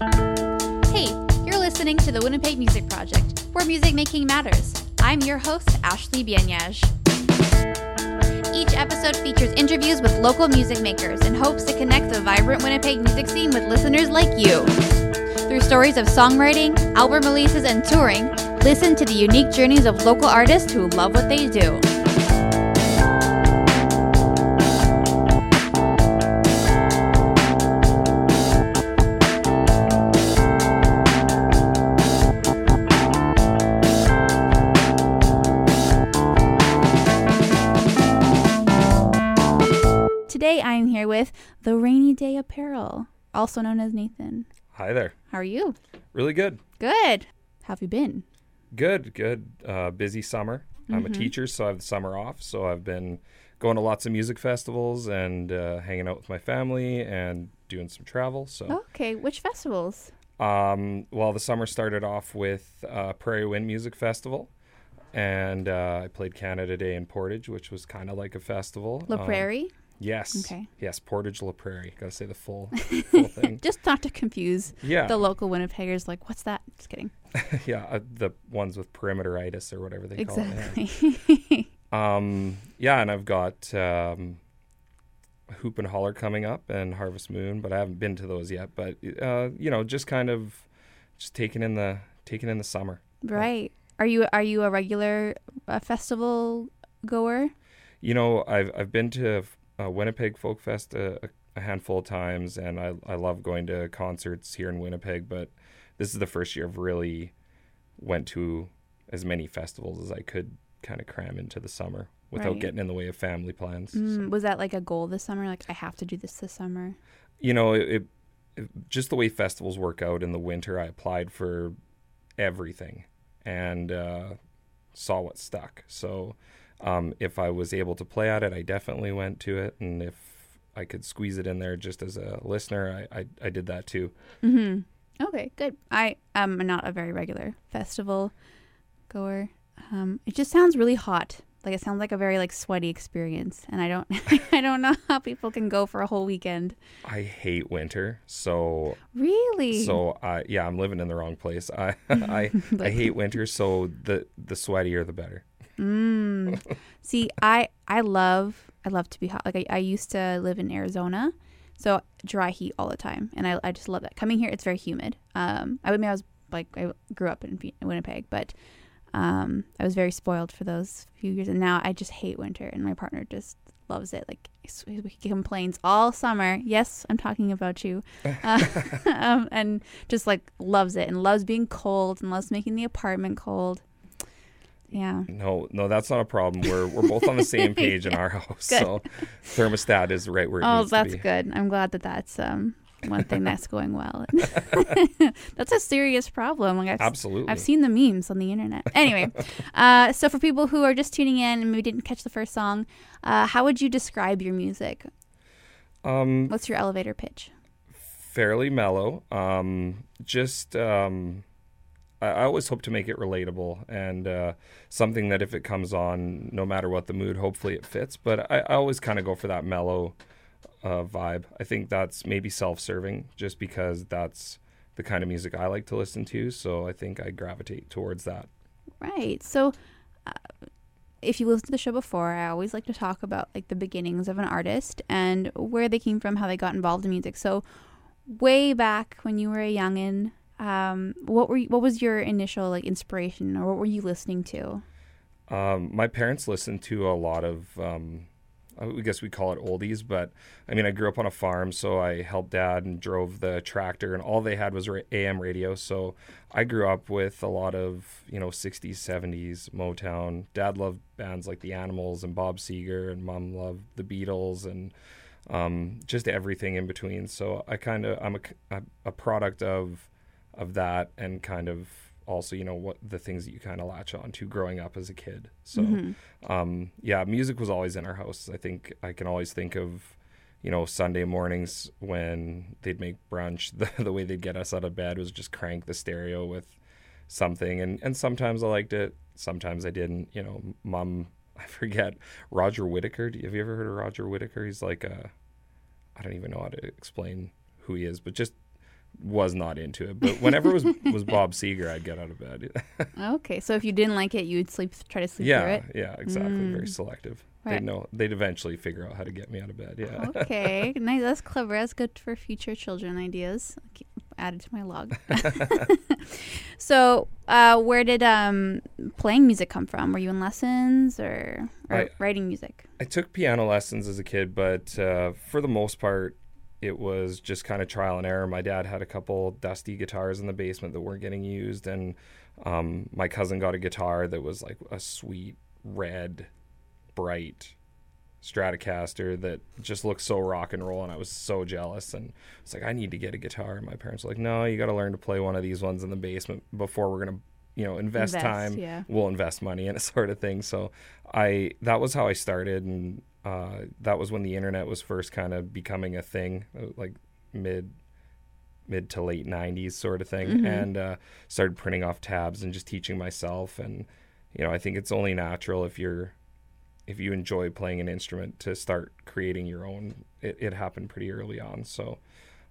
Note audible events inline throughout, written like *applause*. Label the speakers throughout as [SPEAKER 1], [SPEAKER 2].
[SPEAKER 1] Hey, you're listening to the Winnipeg Music Project, where music making matters. I'm your host, Ashley Bianyaj. Each episode features interviews with local music makers in hopes to connect the vibrant Winnipeg music scene with listeners like you. Through stories of songwriting, album releases, and touring, listen to the unique journeys of local artists who love what they do. Also known as Nathan.
[SPEAKER 2] Hi there.
[SPEAKER 1] How are you?
[SPEAKER 2] Really good.
[SPEAKER 1] Good. How have you been?
[SPEAKER 2] Good, good. Uh, busy summer. I'm a
[SPEAKER 1] Mm-hmm.
[SPEAKER 2] teacher, so I have the summer off. So I've been going to lots of music festivals and uh, hanging out with my family and doing some travel. So,
[SPEAKER 1] Okay, which festivals?
[SPEAKER 2] um, well, the summer started off with uh, Prairie Wind Music Festival. And uh, I played Canada Day in Portage, which was kind of like a festival.
[SPEAKER 1] La
[SPEAKER 2] Um,
[SPEAKER 1] Prairie?
[SPEAKER 2] Yes.
[SPEAKER 1] Okay.
[SPEAKER 2] Yes, Portage La Prairie. Got to say the full, *laughs* full thing.
[SPEAKER 1] Just not to confuse
[SPEAKER 2] Yeah.
[SPEAKER 1] the local Winnipeggers, like, what's that? Just kidding. *laughs*
[SPEAKER 2] yeah. Uh, the ones with perimeteritis or whatever they call it. yeah.
[SPEAKER 1] Exactly. *laughs*
[SPEAKER 2] Um, yeah, and I've got um, Hoop and Holler coming up and Harvest Moon, but I haven't been to those yet. But uh, you know, just kind of just taking in the taking in the summer.
[SPEAKER 1] right. Are you are you a regular uh, festival goer?
[SPEAKER 2] You know, I've I've been to uh, Winnipeg Folk Fest a, a handful of times, and I I love going to concerts here in Winnipeg. But this is the first year I've really went to as many festivals as I could kind of cram into the summer without
[SPEAKER 1] Right.
[SPEAKER 2] getting in the way of family plans. So-
[SPEAKER 1] Mm, was that like a goal this summer? Like, I have to do this this summer.
[SPEAKER 2] you know, it, it, it just the way festivals work out in the winter. I applied for everything and uh, saw what stuck. So um, if I was able to play at it, I definitely went to it, and if I could squeeze it in there just as a listener, I I, I did that too.
[SPEAKER 1] Mm-hmm. Okay, good. I am not a very regular festival goer. Um, it just sounds really hot. Like it sounds like a very like sweaty experience, and I don't, *laughs* I don't know how people can go for a whole weekend.
[SPEAKER 2] I hate winter, so
[SPEAKER 1] Really?
[SPEAKER 2] so I yeah, I'm living in the wrong place. I *laughs* I *laughs* I hate winter, so the the sweatier the better.
[SPEAKER 1] Mm. *laughs* See, I I love I love to be hot. Like I, I used to live in Arizona, so dry heat all the time, and I I just love that. Coming here, it's very humid. Um, I would mean I was like I grew up in Winnipeg, but um, I was very spoiled for those few years, and now I just hate winter, and my partner just loves it. Like he complains all summer. Yes, I'm talking about you, *laughs* uh, *laughs* um, and just like loves it and loves being cold and loves making the apartment cold. Yeah.
[SPEAKER 2] No, no, that's not a problem. We're we're both on the same *laughs* page in our house,
[SPEAKER 1] Good.
[SPEAKER 2] so thermostat is the right where it
[SPEAKER 1] Oh, that's good. I'm glad that that's um one thing that's going well. *laughs* *laughs* that's a serious problem. Like I've,
[SPEAKER 2] Absolutely.
[SPEAKER 1] I've seen the memes on the internet. Anyway, uh, so for people who are just tuning in and maybe didn't catch the first song, uh, how would you describe your music?
[SPEAKER 2] Um,
[SPEAKER 1] What's your elevator pitch?
[SPEAKER 2] fairly mellow. Um, just um, I, always hope to make it relatable and uh, something that if it comes on, no matter what the mood, hopefully it fits. But I, I always kind of go for that mellow uh, vibe. I think that's maybe self-serving, just because that's the kind of music I like to listen to. So I think I gravitate towards that.
[SPEAKER 1] Right. So, uh, if you listened to the show before, I always like to talk about like the beginnings of an artist and where they came from, how they got involved in music. So, way back when you were a youngin, um, what were you, what was your initial like inspiration, or what were you listening to?
[SPEAKER 2] Um, my parents listened to a lot of, um, I guess we call it oldies, but I mean, I grew up on a farm, so I helped dad and drove the tractor, and all they had was AM radio. So I grew up with a lot of, you know, 60s, 70s, Motown. Dad loved bands like The Animals and Bob Seger, and mom loved the Beatles and um, just everything in between. So I kind of, I'm a product of, of that and kind of also, you know, what the things that you kind of latch on to growing up as a kid. So,
[SPEAKER 1] Mm-hmm.
[SPEAKER 2] um, yeah, music was always in our house. I think I can always think of, you know, Sunday mornings when they'd make brunch. *laughs* The, the way they'd get us out of bed was just crank the stereo with something, and and sometimes I liked it, sometimes I didn't. You know, mom, *laughs* I forget Roger you- Have you ever heard of Roger Whittaker? He's like a, I don't even know how to explain who he is, but just was not into it. But whenever it was *laughs* was Bob Seger, I'd get out of bed. *laughs*
[SPEAKER 1] okay, so if you didn't like it, you'd sleep, try to sleep
[SPEAKER 2] yeah,
[SPEAKER 1] through it.
[SPEAKER 2] yeah, exactly. Very selective.
[SPEAKER 1] Right.
[SPEAKER 2] They'd know. They'd eventually figure out how to get me out of bed. Yeah.
[SPEAKER 1] Okay, *laughs* nice. That's clever. That's good for future children ideas. Okay, Added to my log. so, uh, where did um, playing music come from? Were you in lessons or, or
[SPEAKER 2] I-
[SPEAKER 1] writing music?
[SPEAKER 2] I took piano lessons as a kid, but uh, for the most part, it was just kind of trial and error. My dad had a couple dusty guitars in the basement that weren't getting used, and um, my cousin got a guitar that was like a sweet red, bright Stratocaster that just looked so rock and roll, and I was so jealous. And it's like, I need to get a guitar. And my parents were like, No, you got to learn to play one of these ones in the basement before we're gonna, you know, invest,
[SPEAKER 1] Invest,
[SPEAKER 2] time.
[SPEAKER 1] yeah.
[SPEAKER 2] We'll invest money *laughs* in it, sort of thing. So I that was how I started, and uh, that was when the internet was first kind of becoming a thing, uh, like mid mid to late 90s sort of thing and uh, started printing off tabs and just teaching myself. And you know i think it's only natural if you're if you enjoy playing an instrument to start creating your own. It, it happened pretty early on. So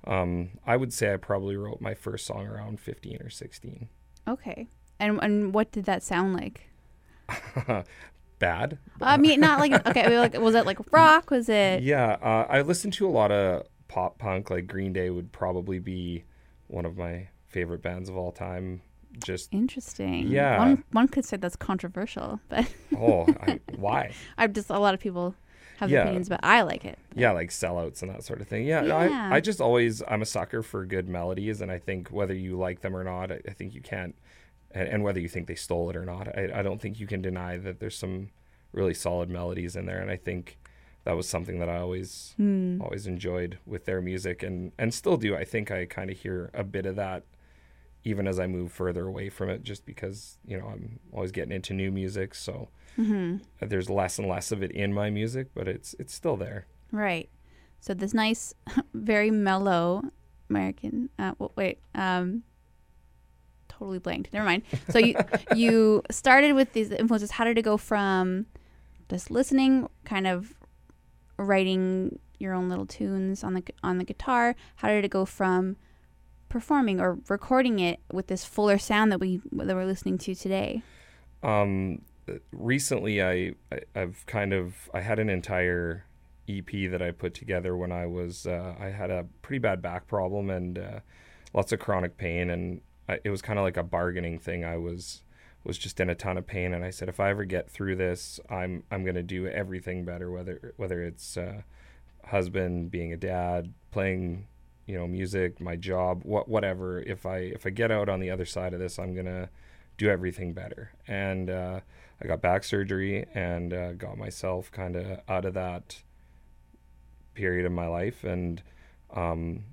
[SPEAKER 2] um, i would say i probably wrote my first song around 15 or 16
[SPEAKER 1] Okay, and and what did that sound like? *laughs*
[SPEAKER 2] bad
[SPEAKER 1] I mean, not like *laughs* okay. Like, was it like rock? Was it?
[SPEAKER 2] Yeah, uh, I listened to a lot of pop punk. Like Green Day would probably be one of my favorite bands of all time. Just
[SPEAKER 1] Interesting.
[SPEAKER 2] Yeah.
[SPEAKER 1] One one could say that's controversial, but
[SPEAKER 2] oh, I, *laughs* why?
[SPEAKER 1] I'm just a lot of people have
[SPEAKER 2] Yeah.
[SPEAKER 1] opinions, but I like it.
[SPEAKER 2] Yeah, like sellouts and that sort of thing. Yeah,
[SPEAKER 1] Yeah.
[SPEAKER 2] I, I just always I'm a sucker for good melodies, and I think whether you like them or not, I, I think you can't, and, and whether you think they stole it or not, I, I don't think you can deny that there's some really solid melodies in there, and I think that was something that I always
[SPEAKER 1] Hmm.
[SPEAKER 2] always enjoyed with their music, and and still do. I think I kind of hear a bit of that even as I move further away from it, just because you know I'm always getting into new music, so
[SPEAKER 1] hmm
[SPEAKER 2] there's less and less of it in my music, but it's it's still there.
[SPEAKER 1] Right. So this nice, *laughs* very mellow American. Uh, wait. Um. Totally blanked. Never mind. So you *laughs* you started with these influences. How did it go from just listening, kind of writing your own little tunes on the on the guitar? How did it go from performing or recording it with this fuller sound that we that we're listening to today?
[SPEAKER 2] Um, recently, I, I I've kind of I had an entire EP that I put together when I was uh, I had a pretty bad back problem and uh, lots of chronic pain, and It was kind of like a bargaining thing. I was was just in a ton of pain, and I said, if I ever get through this, I'm I'm gonna do everything better. Whether whether it's uh, husband, being a dad, playing you know music, my job, what whatever. If I if I get out on the other side of this, I'm gonna do everything better. And uh, I got back surgery and uh, got myself kind of out of that period of my life and um,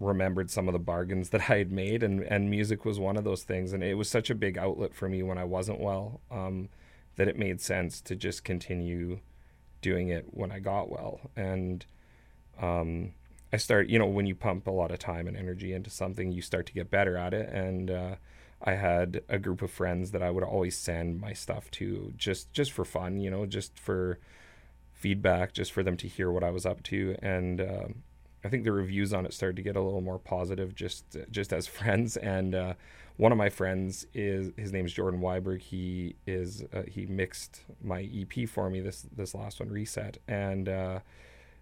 [SPEAKER 2] remembered some of the bargains that *laughs* I had made. And, and music was one of those things. And it was such a big outlet for me when I wasn't well um, that it made sense to just continue doing it when I got well. And um, I start, you know, when you pump a lot of time and energy into something, you start to get better at it. And uh, I had a group of friends that I would always send my stuff to, just just for fun, you know, just for feedback, just for them to hear what I was up to. And um I think the reviews on it started to get a little more positive, just just as *laughs* friends. And uh, one of my friends is his name is Jordan Weiberg. He is uh, he mixed my EP for me this this last one, Reset, and uh,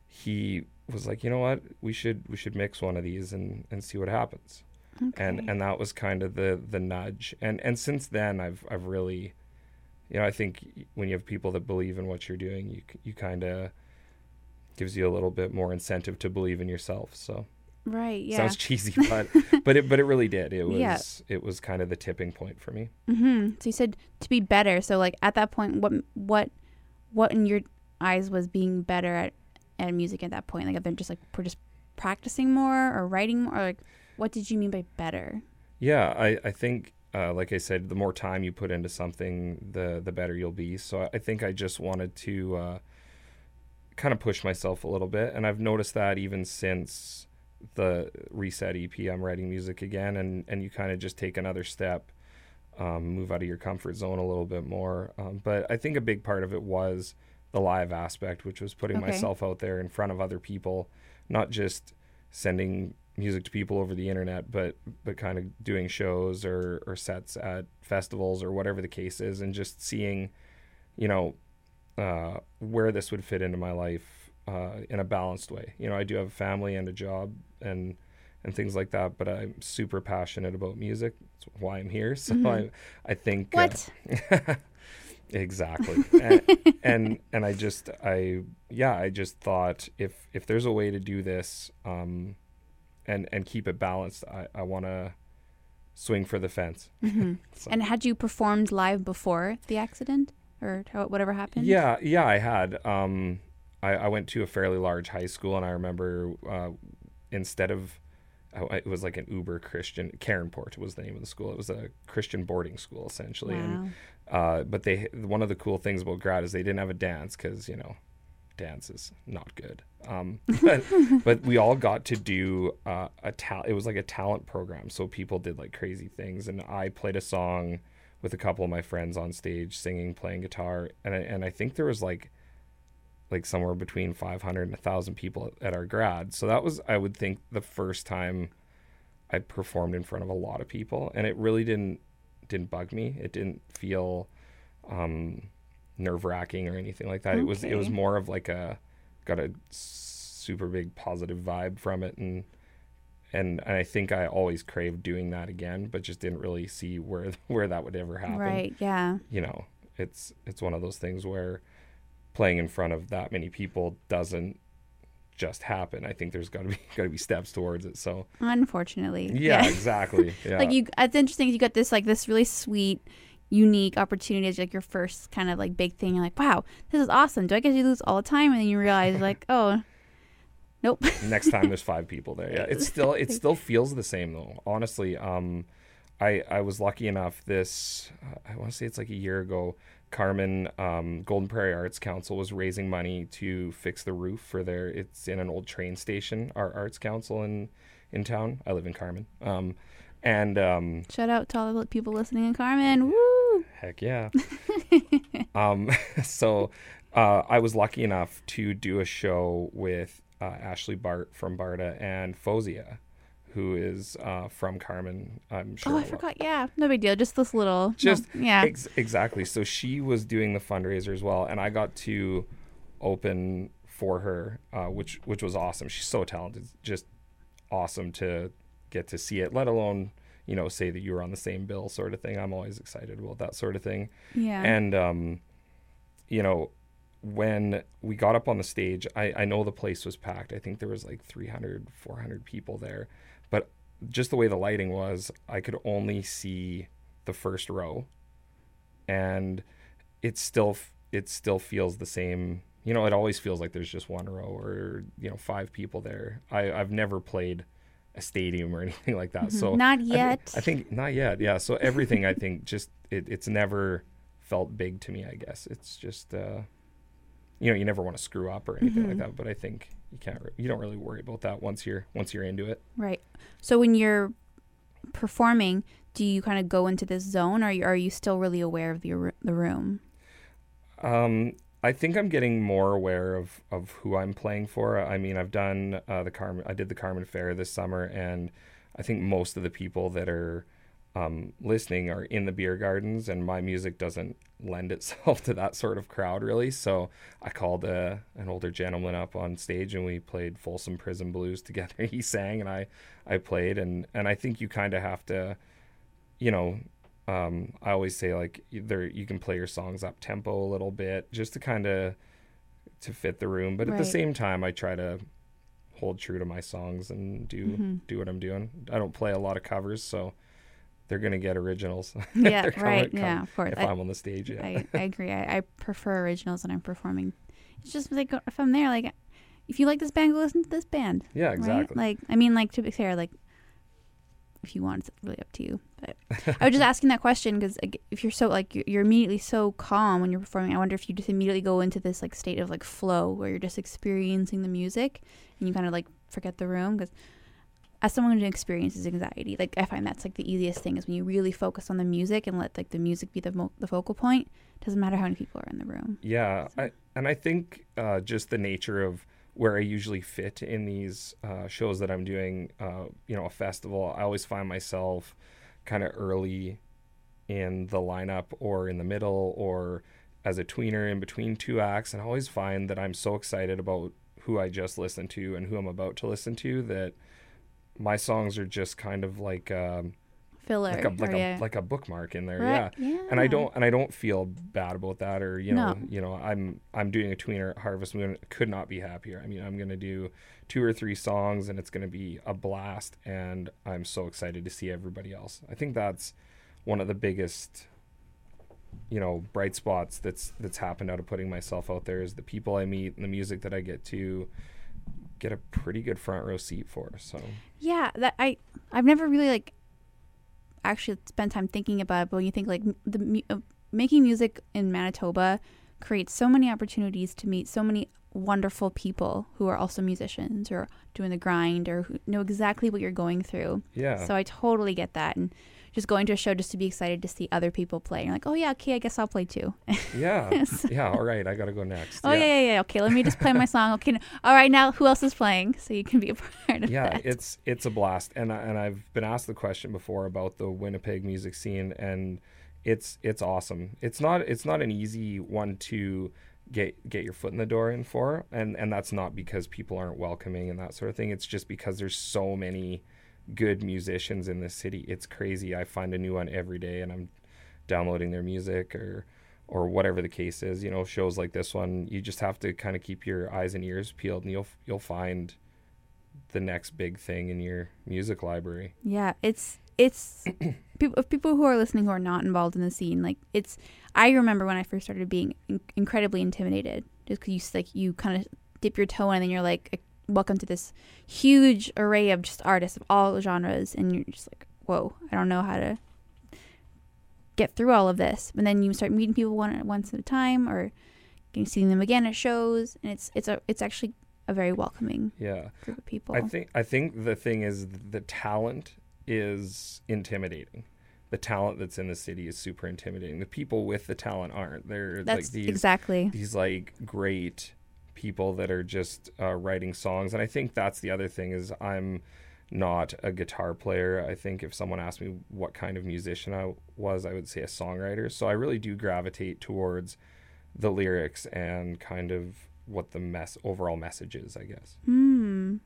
[SPEAKER 2] he was like, you know what, we should we should mix one of these and and see what happens and
[SPEAKER 1] Okay.
[SPEAKER 2] and that was kind of the the nudge and and since then i've i've really you know i think when you have people that believe in what you're doing you you kind of gives you a little bit more incentive to believe in yourself so
[SPEAKER 1] right. Yeah.
[SPEAKER 2] sounds cheesy *laughs* but but it but it really did it was
[SPEAKER 1] Yeah.
[SPEAKER 2] it was kind of the tipping point for me
[SPEAKER 1] hmm So you said to be better. So like at that point, what what what in your eyes was being better at at music at that point? Like if they're just like we're just practicing more or writing more, or like what did you mean by better?
[SPEAKER 2] Yeah, I, I think, uh, like I said, the more time you put into something, the the better you'll be. So I, I think I just wanted to uh, kind of push myself a little bit, and I've noticed that even since the reset EP, I'm writing music again, and and you kind of just take another step, um, move out of your comfort zone a little bit more. Um, but I think a big part of it was the live aspect, which was putting
[SPEAKER 1] Okay.
[SPEAKER 2] myself out there in front of other people, not just sending music to people over the internet, but but kind of doing shows or or sets at festivals or whatever the case is, and just seeing, you know, uh, where this would fit into my life uh, in a balanced way. You know, I do have a family and a job and and things like that, but I'm super passionate about music. That's why I'm here. *laughs* So
[SPEAKER 1] Mhm.
[SPEAKER 2] I I think
[SPEAKER 1] What?
[SPEAKER 2] Uh, *laughs* exactly. *laughs* and, and and I just I yeah I just thought if if there's a way to do this um and and keep it balanced, I I want to swing for the fence.
[SPEAKER 1] Mhm.
[SPEAKER 2] So-
[SPEAKER 1] And had you performed live before the accident or whatever happened?
[SPEAKER 2] Yeah, yeah, I had. Um, I, I went to a fairly large high school, and I remember uh, instead of oh, it was like an uber Christian Cairnport was the name of the school. It was a Christian boarding school essentially, and
[SPEAKER 1] Wow.
[SPEAKER 2] uh, but they one of the cool things about grad is they didn't have a dance because you know dance is not good um, *laughs* but, but we all got to do uh, a tal- it was like a talent program so people did like crazy things and i played a song with a couple of my friends on stage singing playing guitar. And I, and I think there was like like somewhere between 500 and 1000 people at our grad. So that was i would think the first time i performed in front of a lot of people. And it really didn't didn't bug me. It didn't feel um nerve wracking or anything like that. It was it was more of like a got a super big positive vibe from it. And and, and I think I always craved doing that again, but just didn't really see where *laughs* where that would ever happen
[SPEAKER 1] Right. Yeah.
[SPEAKER 2] you know, it's it's one of those things where playing in front of that many people doesn't just happen. I think there's got to be *laughs* got to be steps towards it. So
[SPEAKER 1] Unfortunately.
[SPEAKER 2] yeah, *laughs* exactly. Yeah.
[SPEAKER 1] Like you, it's interesting. You got this like this really sweet, unique opportunity as like your first kind of like big thing. You're like, wow, this is awesome. Do I get to do this all the time? And then you realize like, oh, nope. *laughs*
[SPEAKER 2] Next time there's *laughs* five people there. Yeah, it's still it still feels the same though. Honestly, um, I I was lucky enough this uh, I want to say it's like a year ago. Carman um, Golden Prairie Arts Council was raising money to fix the roof for their. It's in an old train station. Our arts council in in town. I live in Carman. Um, and um,
[SPEAKER 1] Shout out to all the people listening in Carman. Woo!
[SPEAKER 2] Heck yeah. *laughs* um, so uh, I was lucky enough to do a show with uh, Ashley Bart from Barta and Fozia, who is uh, from Carman. I'm sure.
[SPEAKER 1] Oh, I forgot. Yeah, no big deal. Just this little.
[SPEAKER 2] Just
[SPEAKER 1] no, yeah.
[SPEAKER 2] Ex- exactly. So she was doing the fundraiser as well, and I got to open for her, uh, which which was awesome. She's so talented. Just awesome to get to see it. Let alone you know say that you were on the same bill, sort of thing. I'm always excited about that sort of thing.
[SPEAKER 1] yeah.
[SPEAKER 2] And um, you know, when we got up on the stage, I, I know the place was packed. I think there was like 300, 400 people there. But just the way the lighting was, I could only see the first row. And it still it still feels the same. You know, it always feels like there's just one row or, you know, five people there. I, I've never played a stadium or *laughs* anything like that. So
[SPEAKER 1] Not
[SPEAKER 2] I
[SPEAKER 1] yet.
[SPEAKER 2] I think not yet. Yeah. So everything I think just it, it's never felt big to me. I guess it's just uh, you know you never want to screw up or anything like
[SPEAKER 1] Mhm.
[SPEAKER 2] that. But I think you can't. Re- you don't really worry about that once you're once you're into it.
[SPEAKER 1] Right. So when you're performing, do you kind of go into this zone, or are you, are you still really aware of the the room?
[SPEAKER 2] Um, I think I'm getting more aware of, of who I'm playing for. I mean, I've done uh, the Carman. I did the Carman Fair this summer, and I think most of the people that are um, listening are in the beer gardens, and my music doesn't lend *laughs* itself to that sort of crowd really. So I called uh, an older gentleman up on stage, and we played Folsom Prison Blues *laughs* together. he sang, and I I played, and and I think you kind of have to, you know, um, I always say like there you can play your songs up tempo a little bit just to kind of to fit the room, but at the same time I try to hold true to my songs and do
[SPEAKER 1] Mhm.
[SPEAKER 2] do what I'm doing. I don't play a lot of covers, so they're gonna get originals. *laughs*
[SPEAKER 1] Yeah. Right. yeah. Of course.
[SPEAKER 2] if
[SPEAKER 1] I,
[SPEAKER 2] I'm on the stage. Yeah.
[SPEAKER 1] I, I agree. I, I prefer originals when I'm performing. It's just like uh, if I'm there, like if you like this band, go listen to this band.
[SPEAKER 2] yeah,
[SPEAKER 1] Right?
[SPEAKER 2] exactly.
[SPEAKER 1] Like I mean, like to be fair, like if you want, it's really up to you. But I was just *laughs* asking that question because if you're so like you're- you're immediately so calm when you're performing, I wonder if you just immediately go into this like state of like flow where you're just experiencing the music and you kind of like forget the room because. As someone who experiences anxiety, like I find that's like the easiest thing is when you really focus on the music and let like the music be the mo- the focal point. It Doesn't matter how many people are in the room.
[SPEAKER 2] Yeah, I, and I think uh, just the nature of where I usually fit in these uh, shows that I'm doing, uh, you know, a festival, I always find myself kind of early in the lineup or in the middle or as a tweener in between two acts. And I always find that I'm so excited about who I just listened to and who I'm about to listen to that my songs are just kind of like. Um,
[SPEAKER 1] Filler.
[SPEAKER 2] like a like
[SPEAKER 1] or
[SPEAKER 2] a
[SPEAKER 1] yeah.
[SPEAKER 2] like a bookmark in there,
[SPEAKER 1] Right,
[SPEAKER 2] yeah. And I don't and I don't feel bad about that or you know
[SPEAKER 1] No.
[SPEAKER 2] you know I'm I'm doing a tweener at Harvest Moon could not be happier. I mean I'm gonna do two or three songs and it's gonna be a blast and I'm so excited to see everybody else. I think that's one of the biggest you know bright spots that's that's happened out of putting myself out there is the people I meet and the music that I get to get a pretty good front row seat for. So
[SPEAKER 1] Yeah, that I I've never really like actually spent time thinking about it. But when you think like the uh, making music in Manitoba creates so many opportunities to meet so many wonderful people who are also musicians or doing the grind or who know exactly what you're going through.
[SPEAKER 2] yeah.
[SPEAKER 1] So I totally get that and. Just going to a show just to be excited to see other people play. You're like, oh yeah, okay, I guess I'll play too. *laughs*
[SPEAKER 2] yeah. yeah, all right, I gotta go next.
[SPEAKER 1] oh yeah. yeah, yeah, Okay, let me just play my *laughs* song. Okay, all right, now who else is playing? So you can be a *laughs* part of
[SPEAKER 2] yeah
[SPEAKER 1] that.
[SPEAKER 2] Yeah, it's it's a blast and I, and I've been asked the question before about the Winnipeg music scene and it's it's awesome it's not it's not an easy one to get get your foot in the door in for and and that's not because people aren't welcoming and that sort of thing it's just because there's so many good musicians in this city it's crazy I find a new one every day and I'm downloading their music or or whatever the case is you know shows like this one you just have to kind of keep your eyes and ears peeled and you'll you'll find the next big thing in your music library.
[SPEAKER 1] Yeah, it's it's *clears throat* people people who are listening who are not involved in the scene. Like it's, I remember when I first started being in- incredibly intimidated, just because you like you kind of dip your toe in and then you're like, welcome to this huge array of just artists of all genres, and you're just like, whoa, I don't know how to get through all of this. And then you start meeting people one once at a time, or getting seeing them again at shows, and it's it's a it's actually a very welcoming
[SPEAKER 2] Yeah.
[SPEAKER 1] group of people.
[SPEAKER 2] I think I think the thing is the talent is intimidating. The talent that's in the city is super intimidating. The people with the talent aren't. They're
[SPEAKER 1] That's
[SPEAKER 2] like these
[SPEAKER 1] exactly.
[SPEAKER 2] these like great people that are just uh, writing songs. And i think that's the other thing is i'm not a guitar player. I think if someone asked me what kind of musician i was i would say a songwriter. So i really do gravitate towards the lyrics and kind of what the mess overall message is i guess.
[SPEAKER 1] Hmm.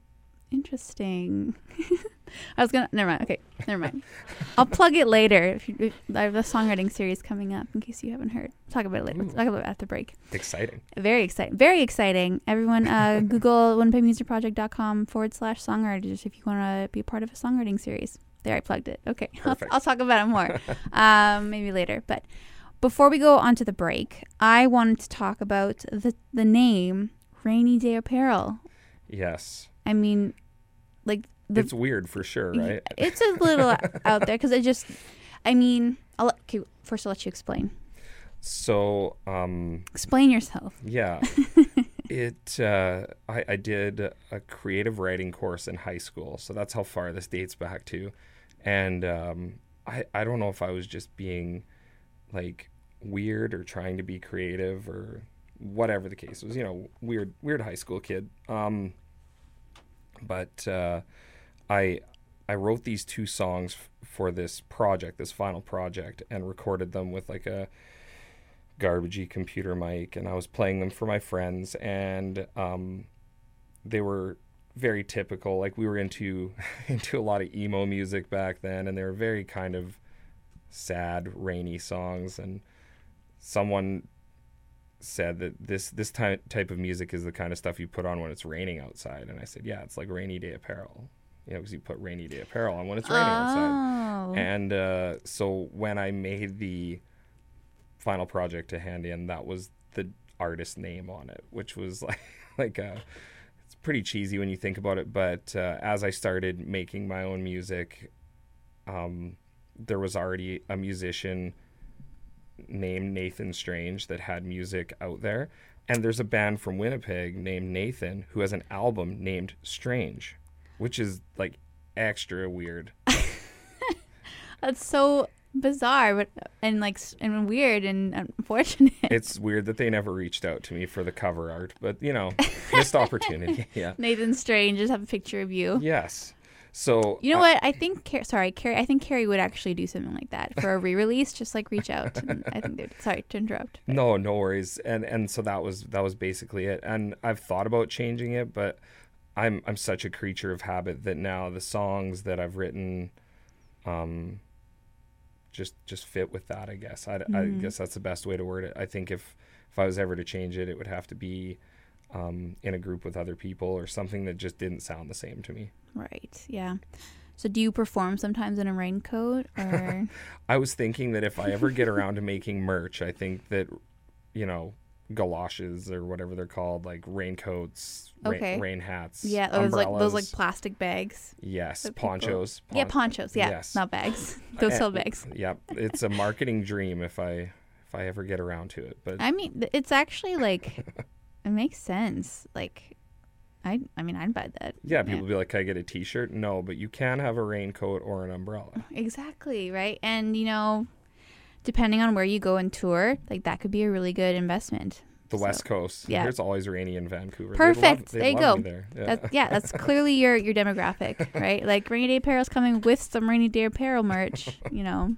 [SPEAKER 1] Interesting. *laughs* I was gonna. Never mind. Okay, never mind. I'll plug it later. If, you, if I have a songwriting series coming up, in case you haven't heard. Talk about it later.
[SPEAKER 2] Ooh.
[SPEAKER 1] talk about it after break.
[SPEAKER 2] exciting
[SPEAKER 1] Very exciting. Very exciting. Everyone, uh, *laughs* Google winnipegmusicproject.com forward slash songwriters if you want to be a part of a songwriting series. There, I plugged it. Okay, I'll. I'll talk about it more, *laughs* um, maybe later. But before we go on to the break, I wanted to talk about the the name Rainy Day Apparel.
[SPEAKER 2] yes
[SPEAKER 1] I mean, like the
[SPEAKER 2] it's weird for sure right
[SPEAKER 1] It's a little *laughs* out there because I just. I mean, I'll let, okay, first I'll let you explain.
[SPEAKER 2] so um
[SPEAKER 1] Explain yourself.
[SPEAKER 2] Yeah. *laughs* it uh, I, I did a creative writing course in high school, so that's how far this dates back to. And um, I I don't know if I was just being like weird or trying to be creative or whatever the case was. You know, weird weird high school kid. Um, but uh, I I wrote these two songs f- for this project, this final project, and recorded them with like a garbagey computer mic and I was playing them for my friends and um, they were very typical. Like we were into *laughs* into a lot of emo music back then and they were very kind of sad rainy songs and someone said that this this ty- type of music is the kind of stuff you put on when it's raining outside and I said yeah it's like rainy day apparel you know because you put rainy day apparel on when it's raining outside
[SPEAKER 1] Oh.
[SPEAKER 2] and uh, so when I made the final project to hand in, that was the artist name on it, which was *laughs* like like uh it's pretty cheesy when you think about it. But uh, as I started making my own music, um, there was already a musician named Nathan Strange that had music out there. And there's a band from Winnipeg named Nathan who has an album named Strange, which is like extra weird. *laughs*
[SPEAKER 1] That's so bizarre, but and like and weird and unfortunate.
[SPEAKER 2] It's weird that they never reached out to me for the cover art, but you know, *laughs* missed opportunity. *laughs* Yeah.
[SPEAKER 1] Nathan Strange just have a picture of you.
[SPEAKER 2] Yes. So
[SPEAKER 1] You know
[SPEAKER 2] I-
[SPEAKER 1] what? I think Car- sorry, Carrie. I think Carrie would actually do something like that for a re-release. Just like reach out. And I think they'd. Sorry to interrupt.
[SPEAKER 2] No, no worries. And and so that was that was basically it. And I've thought about changing it, but I'm I'm such a creature of habit that now the songs that I've written um just just fit with that, I guess. I, I
[SPEAKER 1] Mhm.
[SPEAKER 2] guess that's the best way to word it. I think if if I was ever to change it, it would have to be um, in a group with other people or something that just didn't sound the same to me.
[SPEAKER 1] Right. Yeah. So do you perform sometimes in a raincoat *laughs* or?
[SPEAKER 2] I was thinking that if I ever get around to making *laughs* merch, I think that you know galoshes or whatever they're called, like raincoats, rain,
[SPEAKER 1] Okay.
[SPEAKER 2] rain hats,
[SPEAKER 1] yeah, those like those like plastic bags.
[SPEAKER 2] yes, ponchos.
[SPEAKER 1] yeah, ponchos. Yeah,
[SPEAKER 2] yes.
[SPEAKER 1] not bags. *laughs* Those
[SPEAKER 2] Eh,
[SPEAKER 1] sell bags.
[SPEAKER 2] Yep, it's a marketing dream if I if I ever get around to it. But
[SPEAKER 1] I mean, it's actually like it makes sense. Like, I I mean, I'd buy that.
[SPEAKER 2] yeah, people be like, "Can I get a T-shirt?" No, but you can have a raincoat or an umbrella.
[SPEAKER 1] Exactly, right? And you know, depending on where you go and tour, like that could be a really good investment.
[SPEAKER 2] The
[SPEAKER 1] So,
[SPEAKER 2] West Coast,
[SPEAKER 1] yeah.
[SPEAKER 2] It's always rainy in Vancouver.
[SPEAKER 1] Perfect.
[SPEAKER 2] Love,
[SPEAKER 1] There you go.
[SPEAKER 2] There. Yeah.
[SPEAKER 1] That, yeah, that's *laughs* clearly your your demographic, right? Like rainy day apparel's coming with some rainy day apparel merch. *laughs* You know,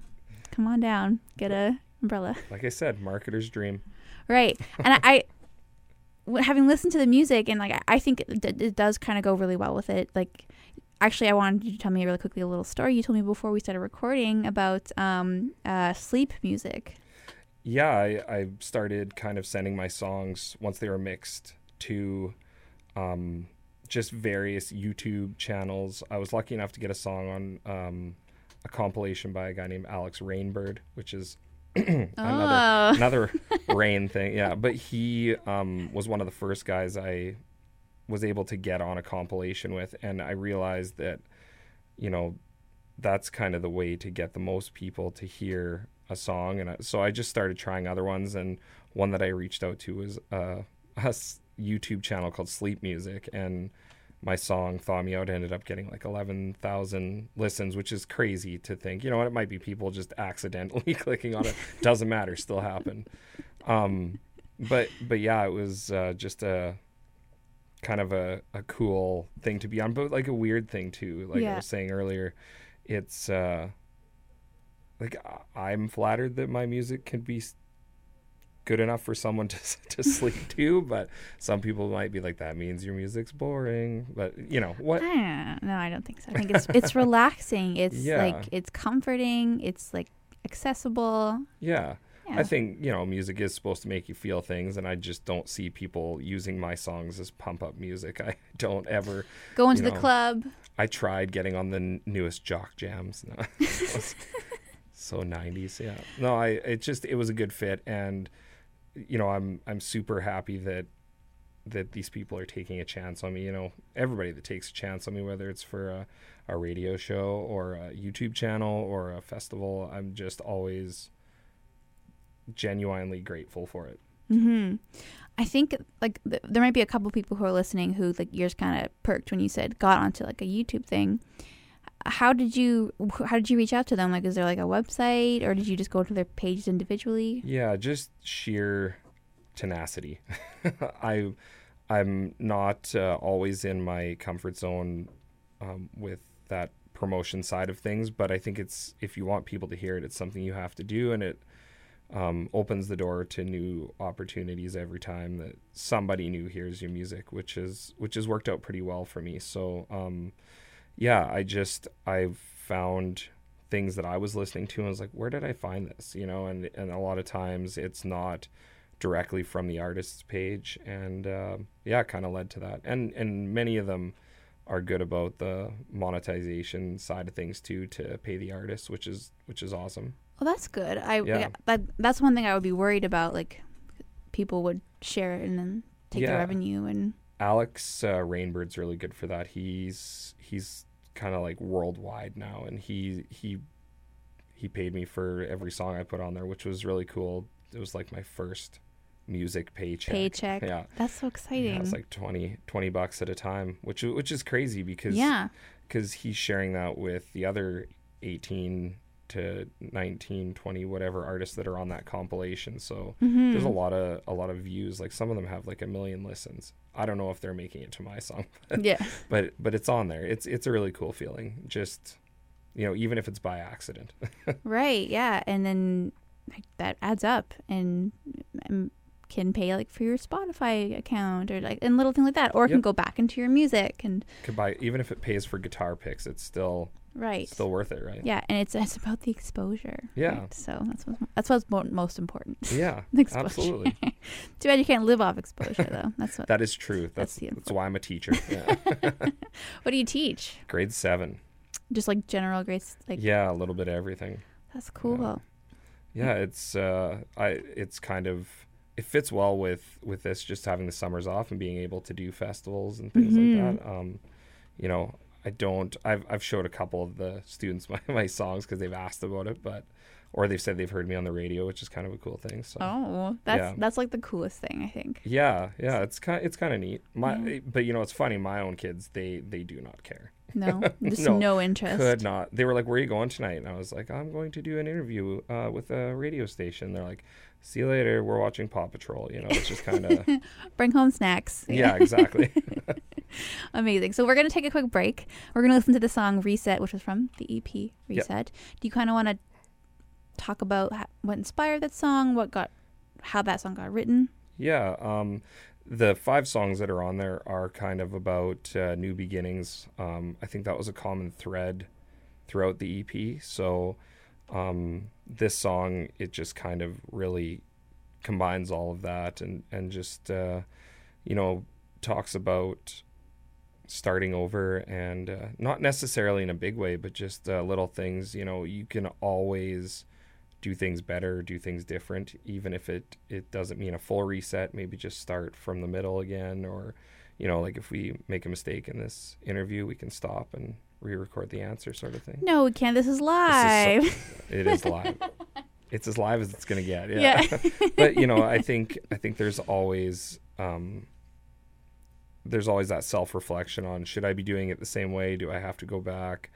[SPEAKER 1] come on down, get a umbrella,
[SPEAKER 2] like I said, marketer's dream.
[SPEAKER 1] right? And I, I having listened to the music and like I, think it, it does kind of go really well with it. Like, actually, I wanted you to tell me really quickly a little story you told me before we started recording about um uh sleep music.
[SPEAKER 2] yeah, I, I started kind of sending my songs once they were mixed to um, just various YouTube channels. I was lucky enough to get a song on um, a compilation by a guy named Alex Rainbird, which is *clears throat* another
[SPEAKER 1] oh, *laughs*
[SPEAKER 2] another rain thing. Yeah, but he um, was one of the first guys I was able to get on a compilation with, and I realized that you know that's kind of the way to get the most people to hear a song, and I, so I just started trying other ones, and one that I reached out to was uh, a YouTube channel called Sleep Music, and my song "Thaw Me Out" ended up getting like eleven thousand listens, which is crazy to think. You know, what? it might be people just accidentally *laughs* clicking on it. Doesn't matter, still happened. Um, but but yeah, it was uh, just a kind of a, a cool thing to be on, but like a weird thing too. Like I was saying earlier, it's uh, like I'm flattered that my music can be good enough for someone *laughs* to to sleep to, but some people might be like that means your music's boring. But you know what?
[SPEAKER 1] I no, I don't think so. I think it's it's *laughs* relaxing. It's
[SPEAKER 2] Yeah.
[SPEAKER 1] like it's comforting. It's like accessible.
[SPEAKER 2] Yeah.
[SPEAKER 1] Yeah.
[SPEAKER 2] I think you know music is supposed to make you feel things, and I just don't see people using my songs as pump up music. I *laughs* don't ever.
[SPEAKER 1] go into
[SPEAKER 2] you
[SPEAKER 1] the club.
[SPEAKER 2] I tried getting on the n- newest jock jams. No, so '90s. Yeah. No, I. It just it was a good fit, and you know I'm I'm super happy that that these people are taking a chance on me. You know, everybody that takes a chance on me, whether it's for a, a radio show or a YouTube channel or a festival, I'm just always genuinely grateful for it.
[SPEAKER 1] hmm I think like th- there might be a couple people who are listening who like yours kind of perked when you said got onto like a YouTube thing. How did you how did you reach out to them? Like, is there like a website or did you just go to their pages individually?
[SPEAKER 2] Yeah, just sheer tenacity. *laughs* I I'm not uh, always in my comfort zone um, with that promotion side of things, but I think it's if you want people to hear it, it's something you have to do, and it um, opens the door to new opportunities every time that somebody new hears your music, which is which has worked out pretty well for me. So um, yeah, I just I've found things that I was listening to and I was like, where did I find this? You know, and and a lot of times it's not directly from the artist's page, and uh, yeah, it kind of led to that. And and many of them are good about the monetization side of things too, to pay the artist, which is which is awesome.
[SPEAKER 1] Well, that's good. I
[SPEAKER 2] Yeah.
[SPEAKER 1] yeah. that that's one thing I would be worried about. Like, people would share it and then take the revenue and
[SPEAKER 2] Alex uh, Rainbird's really good for that. He's he's kind of like worldwide now, and he he he paid me for every song I put on there, which was really cool. It was like my first music paycheck.
[SPEAKER 1] paycheck. *laughs*
[SPEAKER 2] Yeah.
[SPEAKER 1] That's so exciting.
[SPEAKER 2] Yeah, it's like 20, 20 bucks at a time, which which is crazy because
[SPEAKER 1] yeah.
[SPEAKER 2] cause he's sharing that with the other 18 to 19, 20, whatever artists that are on that compilation. So
[SPEAKER 1] Mhm.
[SPEAKER 2] there's a lot of a lot of views. Like some of them have like a million listens. I don't know if they're making it to my song, *laughs* but,
[SPEAKER 1] yeah.
[SPEAKER 2] but but it's on there. It's it's a really cool feeling. Just you know, even if it's by accident. *laughs*
[SPEAKER 1] Right. Yeah. And then like, that adds up and, and can pay like for your Spotify account or like and little thing like that, or it can go back into your music and
[SPEAKER 2] Could buy even if it pays for guitar picks, it's still
[SPEAKER 1] right.
[SPEAKER 2] still worth it, right?
[SPEAKER 1] yeah, and it's it's about the exposure.
[SPEAKER 2] Yeah.
[SPEAKER 1] right? So that's what, that's what's mo- most important. *laughs*
[SPEAKER 2] Yeah, absolutely. *laughs*
[SPEAKER 1] Too bad you can't live off exposure though. That's what.
[SPEAKER 2] That is true.
[SPEAKER 1] That's
[SPEAKER 2] That's that's why I'm a teacher. *laughs* Yeah.
[SPEAKER 1] what do you teach?
[SPEAKER 2] Grade seven.
[SPEAKER 1] Just like general grades. Like
[SPEAKER 2] yeah, a little bit of everything.
[SPEAKER 1] that's cool.
[SPEAKER 2] Yeah, it's uh, I it's kind of it fits well with with this just having the summers off and being able to do festivals and things
[SPEAKER 1] Mhm.
[SPEAKER 2] like that. Um, you know, I don't. I've I've showed a couple of the students *laughs* my, my songs because they've asked about it, but or they've said they've heard me on the radio, which is kind of a cool thing. So.
[SPEAKER 1] Oh, that's
[SPEAKER 2] Yeah.
[SPEAKER 1] that's like the coolest thing I think.
[SPEAKER 2] Yeah, yeah, it's kind it's kind of neat. My,
[SPEAKER 1] Yeah.
[SPEAKER 2] but you know, it's funny. My own kids, they they do not care.
[SPEAKER 1] No, *laughs* just no,
[SPEAKER 2] No,
[SPEAKER 1] interest.
[SPEAKER 2] Could not. They were like, "Where are you going tonight?" And I was like, "I'm going to do an interview uh, with a radio station." They're like, "See you later. We're watching Paw Patrol." You know, it's just kind of
[SPEAKER 1] Bring home snacks.
[SPEAKER 2] yeah, exactly. *laughs* *laughs*
[SPEAKER 1] Amazing. So we're going to take a quick break. We're going to listen to the song Reset, which was from the EP Reset. Do you kind of want to talk about what inspired that song, what got, how that song got written?
[SPEAKER 2] yeah. Um, the five songs that are on there are kind of about uh, new beginnings. Um, I think that was a common thread throughout the EP. So um, this song, it just kind of really combines all of that and and just uh, you know talks about starting over and uh, not necessarily in a big way, but just uh, little things. You know, you can always do things better, do things different, even if it it doesn't mean a full reset. Maybe just start from the middle again, or you know, like if we make a mistake in this interview, we can stop and re-record the answer, sort of thing.
[SPEAKER 1] No, we can't. This is
[SPEAKER 2] This is so-
[SPEAKER 1] live. *laughs*
[SPEAKER 2] it is live. *laughs* it's as live as it's gonna get. Yeah.
[SPEAKER 1] Yeah. *laughs*
[SPEAKER 2] but you know, I think I think there's always um, there's always that self reflection on should I be doing it the same way? Do I have to go back?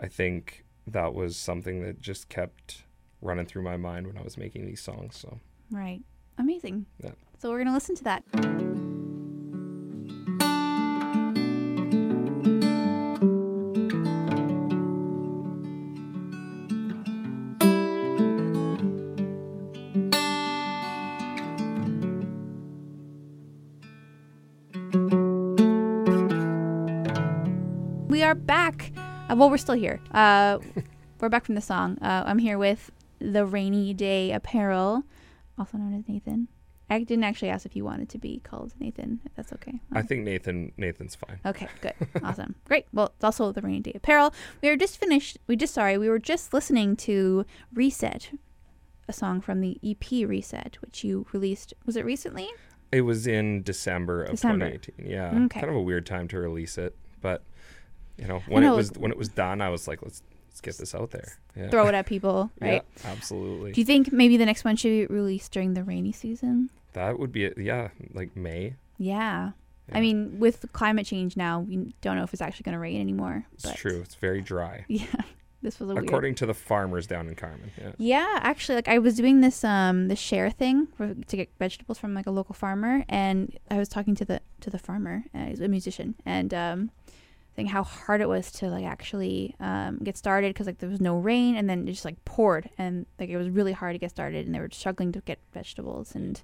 [SPEAKER 2] I think that was something that just kept running through my mind when I was making these songs. So
[SPEAKER 1] right. Amazing.
[SPEAKER 2] Yeah.
[SPEAKER 1] So we're going to listen to that. Well, we're still here. Uh, we're back from the song. Uh, I'm here with the Rainy Day Apparel, also known as Nathan. I didn't actually ask if you wanted to be called Nathan, if that's okay.
[SPEAKER 2] I think Nathan Nathan's fine.
[SPEAKER 1] Okay, good. awesome. *laughs* Great. Well, it's also the Rainy Day Apparel. We were just finished, we just, sorry, we were just listening to Reset, a song from the EP Reset, which you released, was it recently?
[SPEAKER 2] It was in December of
[SPEAKER 1] December.
[SPEAKER 2] 2018. Yeah,
[SPEAKER 1] Okay.
[SPEAKER 2] kind of a weird time to release it, but you know when
[SPEAKER 1] know,
[SPEAKER 2] it was when it was done, I was like, let's let's get this out there. Yeah.
[SPEAKER 1] Throw it at people, *laughs* right?
[SPEAKER 2] Yeah, absolutely.
[SPEAKER 1] Do you think maybe the next one should be released during the rainy season?
[SPEAKER 2] that would be it. Yeah, like May.
[SPEAKER 1] Yeah. I mean, with climate change now, we don't know if it's actually going to rain anymore.
[SPEAKER 2] It's true. It's very dry, *laughs*
[SPEAKER 1] Yeah, this was a weird.
[SPEAKER 2] according to the farmers down in Carman. Yeah.
[SPEAKER 1] Yeah, actually, like I was doing this um the share thing for, to get vegetables from like a local farmer, and I was talking to the to the farmer, uh, he's a musician, and um, how hard it was to like actually um get started because like there was no rain, and then it just like poured, and like it was really hard to get started, and they were struggling to get vegetables and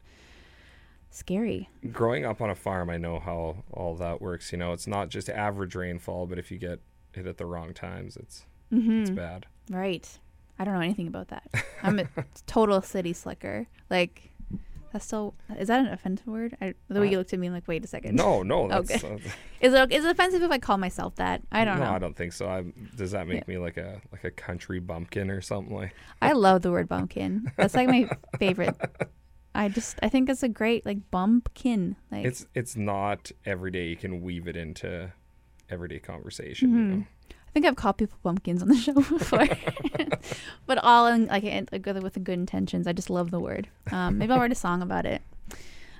[SPEAKER 1] scary.
[SPEAKER 2] Growing up on a farm, I know how all that works. You know, it's not just average rainfall, but if you get it at the wrong times, it's
[SPEAKER 1] Mm-hmm.
[SPEAKER 2] it's bad.
[SPEAKER 1] Right. I don't know anything about that. I'm a *laughs* total city slicker. Like, that's still is that an offensive word? I, the way
[SPEAKER 2] Uh,
[SPEAKER 1] you looked at me, I'm like, wait a second.
[SPEAKER 2] No, no, *laughs*
[SPEAKER 1] Okay.
[SPEAKER 2] that's uh, *laughs*
[SPEAKER 1] Is it is it offensive if I call myself that? I don't know.
[SPEAKER 2] no,
[SPEAKER 1] know.
[SPEAKER 2] I don't think so. I, does that make me like a like a country bumpkin or something like?
[SPEAKER 1] I love the word bumpkin. That's like my *laughs* favorite. I just I think it's a great like bumpkin. Like
[SPEAKER 2] It's it's not every day you can weave it into everyday conversation. You
[SPEAKER 1] Mhm.
[SPEAKER 2] know?
[SPEAKER 1] I think I've called people pumpkins on the *laughs* show before, *laughs* but all in like, in, like with good intentions. I just love the word. Um, maybe I'll write a song about it.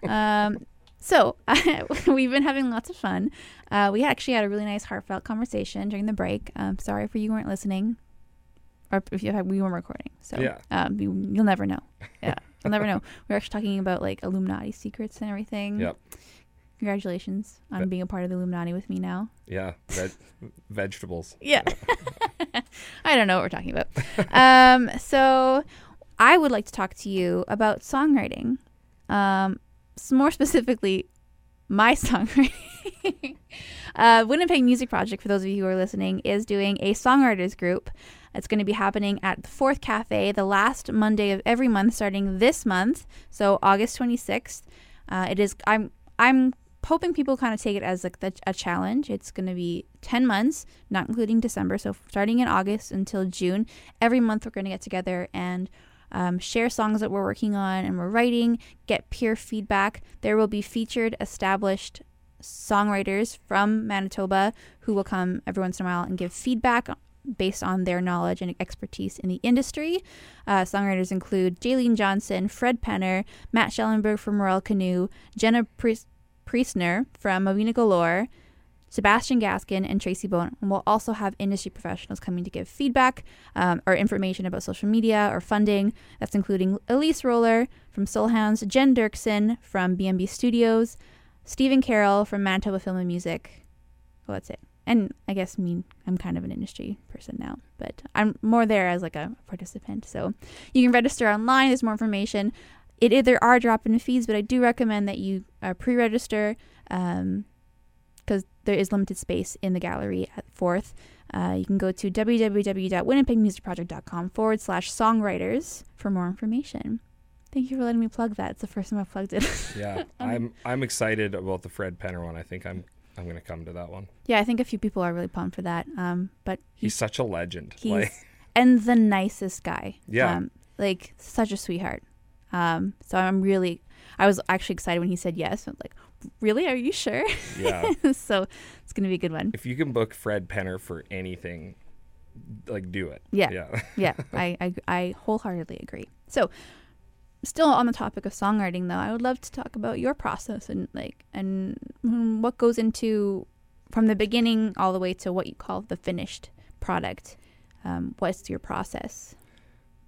[SPEAKER 1] Um, so *laughs* we've been having lots of fun. Uh, we actually had a really nice heartfelt conversation during the break. Um, sorry for you weren't listening, or if you have, we weren't recording. So
[SPEAKER 2] Yeah.
[SPEAKER 1] um, you, you'll never know. Yeah, you'll never know. We're actually talking about like Illuminati secrets and everything.
[SPEAKER 2] Yep.
[SPEAKER 1] Congratulations on
[SPEAKER 2] But-
[SPEAKER 1] being a part of the Illuminati with me now.
[SPEAKER 2] Yeah. Veg- *laughs* vegetables.
[SPEAKER 1] Yeah. *laughs* I don't know what we're talking about. *laughs* um, so I would like to talk to you about songwriting. Um, more specifically, my songwriting. uh, Winnipeg Music Project, for those of you who are listening, is doing a songwriters group. It's going to be happening at the Forth Cafe the last Monday of every month, starting this month, so August 26th. Uh, it is. I'm. I'm hoping people kind of take it as like the, a challenge. It's going to be 10 months, not including December. So starting in August until June, every month we're going to get together and um, share songs that we're working on and we're writing, get peer feedback. There will be featured, established songwriters from Manitoba who will come every once in a while and give feedback based on their knowledge and expertise in the industry. Uh, songwriters include Jaylene Johnson, Fred Penner, Matt Schellenberg from Royal Canoe, Jenna Priest- Priestner from Mobina Galore, Sebastian Gaskin, and Tracy Bone. And we'll also have industry professionals coming to give feedback um, or information about social media or funding. That's including Elise Roller from Soulhounds, Jen Dirksen from BMB Studios, Stephen Carroll from Manitoba Film and Music. Well, that's it. And I guess I mean I'm kind of an industry person now, but I'm more there as like a participant. So you can register online. There's more information. It there are drop-in fees, but I do recommend that you uh, pre-register because there is limited space in the gallery at Forth. Uh, you can go to www.winnipegmusicproject.com forward slash songwriters for more information. Thank you for letting me plug that. It's the first time I've plugged it. *laughs*
[SPEAKER 2] Yeah. I'm I'm excited about the Fred Penner one. I think I'm I'm gonna come to that one.
[SPEAKER 1] yeah, I think a few people are really pumped for that. Um, but
[SPEAKER 2] He's such a legend.
[SPEAKER 1] he's
[SPEAKER 2] like *laughs*
[SPEAKER 1] and the nicest guy.
[SPEAKER 2] Yeah.
[SPEAKER 1] Um, like such a sweetheart. Um, so I'm really, I was actually excited when he said yes. I'm like, really? Are you sure?
[SPEAKER 2] yeah. *laughs*
[SPEAKER 1] so it's gonna be a good one.
[SPEAKER 2] If you can book Fred Penner for anything, like do it.
[SPEAKER 1] Yeah.
[SPEAKER 2] Yeah. *laughs*
[SPEAKER 1] yeah, I, I I wholeheartedly agree. So, still on the topic of songwriting, though, I would love to talk about your process and like and what goes into from the beginning all the way to what you call the finished product. Um, what's your process?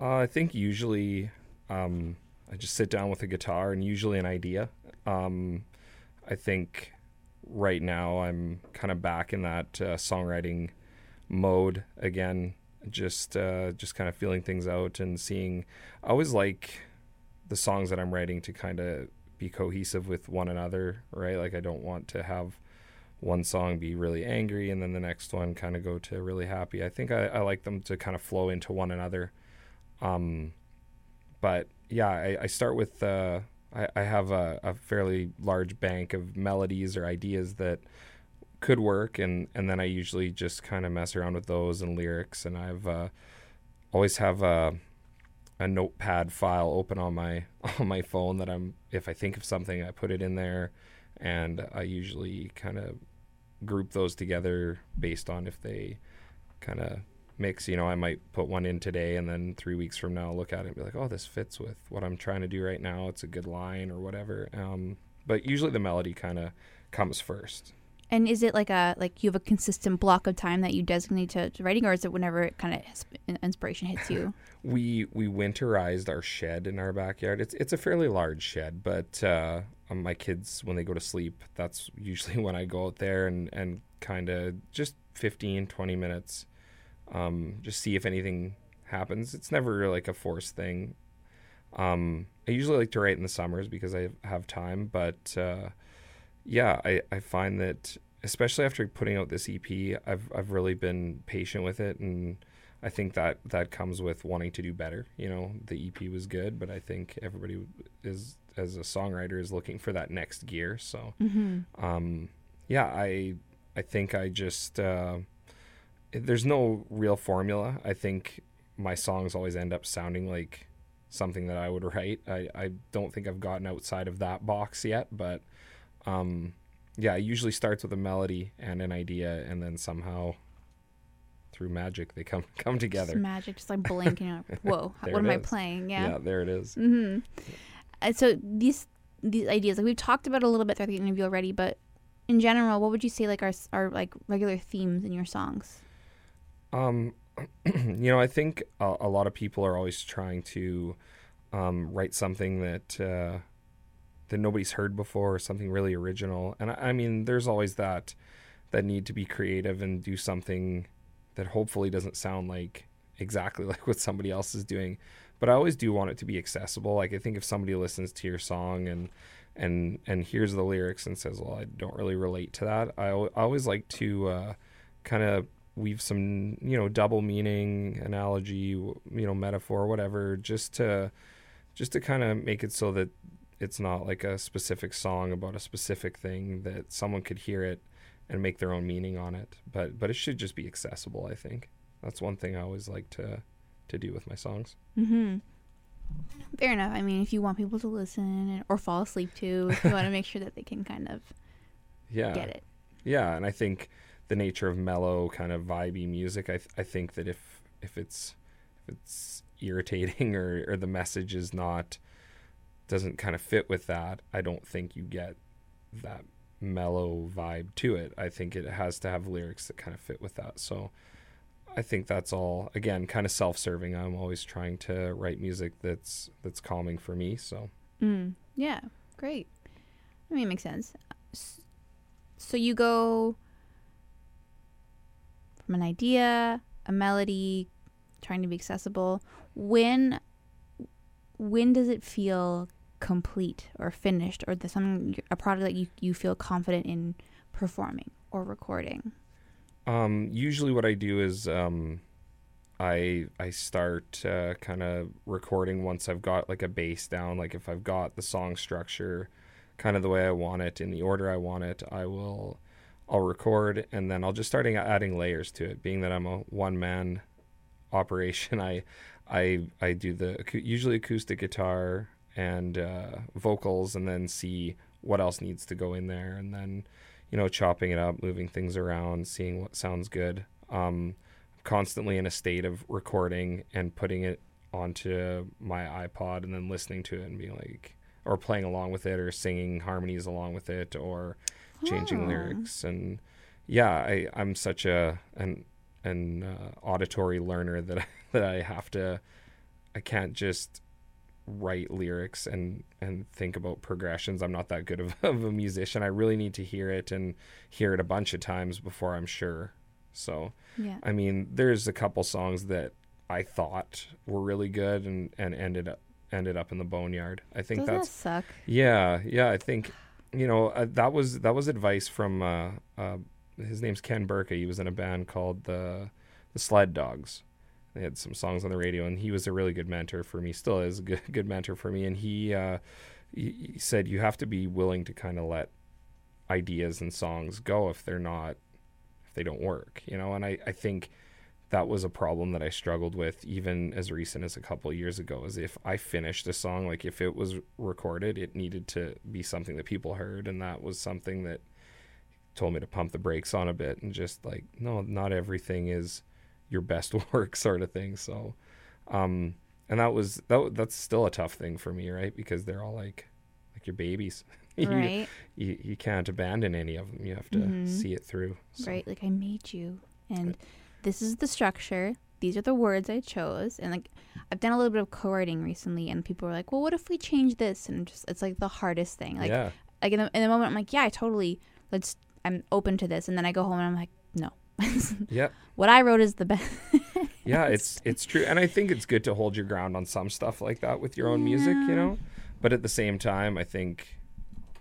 [SPEAKER 2] Uh, I think usually um, I just sit down with a guitar and usually an idea. Um, I think right now I'm kind of back in that uh, songwriting mode again. Just uh, just kind of feeling things out and seeing. I always like the songs that I'm writing to kind of be cohesive with one another, right? Like I don't want to have one song be really angry and then the next one kind of go to really happy. I think I, I like them to kind of flow into one another. Um, but yeah, I, I start with uh, I, I have a, a fairly large bank of melodies or ideas that could work, and, and then I usually just kind of mess around with those and lyrics, and I've uh, always have a a notepad file open on my *laughs* on my phone that I'm if I think of something I put it in there, and I usually kind of group those together based on if they kind of mix. You know, I might put one in today, and then three weeks from now, look at it and be like, "Oh, this fits with what I'm trying to do right now. It's a good line or whatever." Um, but usually the melody kind of comes first.
[SPEAKER 1] And is it like a like you have a consistent block of time that you designate to, to writing, or is it whenever it kind of inspiration hits you? *laughs*
[SPEAKER 2] we we winterized our shed in our backyard. It's it's a fairly large shed, but uh, um, my kids when they go to sleep, that's usually *laughs* when I go out there and and kind of just 15, 20 minutes, um, just see if anything happens. It's never like a forced thing. Um, I usually like to write in the summers because I have time, but uh, yeah, I, I find that especially after putting out this EP, I've I've really been patient with it and. I think that that comes with wanting to do better. You know, the EP was good, but I think everybody is as a songwriter is looking for that next gear. So,
[SPEAKER 1] Mm-hmm.
[SPEAKER 2] um, yeah, I I think I just uh, there's no real formula. I think my songs always end up sounding like something that I would write. I, I don't think I've gotten outside of that box yet, but um, yeah, it usually starts with a melody and an idea, and then somehow through magic they come *laughs* come together.
[SPEAKER 1] Just magic, just like blinking. Out. *laughs* Whoa, what am I playing?
[SPEAKER 2] yeah.
[SPEAKER 1] Yeah.
[SPEAKER 2] there it is.
[SPEAKER 1] Mm-hmm. And so these these ideas, like we've talked about a little bit throughout the interview already, but in general, what would you say like are are like regular themes in your songs?
[SPEAKER 2] Um, *clears throat* you know, I think a, a, lot of people are always trying to um, write something that uh, that nobody's heard before, or something really original. And I, I mean, there's always that that need to be creative and do something that hopefully doesn't sound like exactly *laughs* like what somebody else is doing. But I always do want it to be accessible. Like I think if somebody listens to your song and and and hears the lyrics and says, "Well, I don't really relate to that," I, I always like to uh, kind of weave some you know double meaning, analogy, you know, metaphor, whatever, just to just to kind of make it so that it's not like a specific song about a specific thing that someone could hear it and make their own meaning on it. But but it should just be accessible. I think that's one thing I always like to to do with my songs.
[SPEAKER 1] Mm-hmm. Fair enough. I mean, if you want people to listen or fall asleep to, you want to *laughs* make sure that they can kind of
[SPEAKER 2] yeah
[SPEAKER 1] get it.
[SPEAKER 2] Yeah, and I think the nature of mellow kind of vibey music, I th- I think that if if it's if it's irritating *laughs* or or the message is not doesn't kind of fit with that, I don't think you get that mellow vibe to it. I think it has to have lyrics that kind of fit with that. So I think that's all again kind of self-serving. I'm always trying to write music that's that's calming for me. So
[SPEAKER 1] mm, yeah, great. I mean, it makes sense. So you go from an idea, a melody, trying to be accessible. When when does it feel complete or finished, or the something a product that you you feel confident in performing or recording?
[SPEAKER 2] Um, usually, what I do is um, I I start uh, kind of recording once I've got like a bass down. Like if I've got the song structure kind of the way I want it in the order I want it, I will I'll record and then I'll just start adding layers to it. Being that I'm a one man operation, *laughs* I I I do the usually acoustic guitar and uh, vocals, and then see what else needs to go in there, and then you know, chopping it up, moving things around, seeing what sounds good. Um, constantly in a state of recording and putting it onto my iPod and then listening to it and being like, or playing along with it or singing harmonies along with it or changing oh. lyrics. And yeah, I, I'm such a, an, an uh, auditory learner that I, *laughs* that I have to, I can't just write lyrics and and think about progressions. I'm not that good of, *laughs* of a musician. I really need to hear it and hear it a bunch of times before I'm sure. So,
[SPEAKER 1] yeah.
[SPEAKER 2] I mean, there's a couple songs that I thought were really good and and ended up ended up in the boneyard. I think
[SPEAKER 1] Doesn't
[SPEAKER 2] that's
[SPEAKER 1] that suck.
[SPEAKER 2] Yeah, yeah. I think you know uh, that was that was advice from uh, uh, his name's Ken Burke. He was in a band called the the Sled Dogs, they had some songs on the radio, and he was a really good mentor for me. Still is a good *laughs* good mentor for me. And he uh, he, he said you have to be willing to kind of let ideas and songs go if they're not if they don't work, you know. And I I think that was a problem that I struggled with even as recent as a couple years ago. Is if I finished a song, like if it was recorded, it needed to be something that people heard, and that was something that told me to pump the brakes on a bit and just like no, not everything is your best *laughs* work sort of thing. So, um, and that was that that's still a tough thing for me, right? Because they're all like like your babies. *laughs*
[SPEAKER 1] Right.
[SPEAKER 2] you, you, you can't abandon any of them. You have to mm-hmm. see it through.
[SPEAKER 1] So. Right. Like I made you, and. This is the structure. These are the words I chose, and like I've done a little bit of co-writing recently, and people are like, "Well, what if we change this?" And just it's like the hardest thing. Like,
[SPEAKER 2] yeah.
[SPEAKER 1] like in the, in the moment, I'm like, "Yeah, I totally let's." I'm open to this, and then I go home and I'm like, "No, *laughs*
[SPEAKER 2] yeah.
[SPEAKER 1] What I wrote is the best.
[SPEAKER 2] yeah, it's it's true, and I think it's good to hold your ground on some stuff like that with your own yeah. music, you know. But at the same time, I think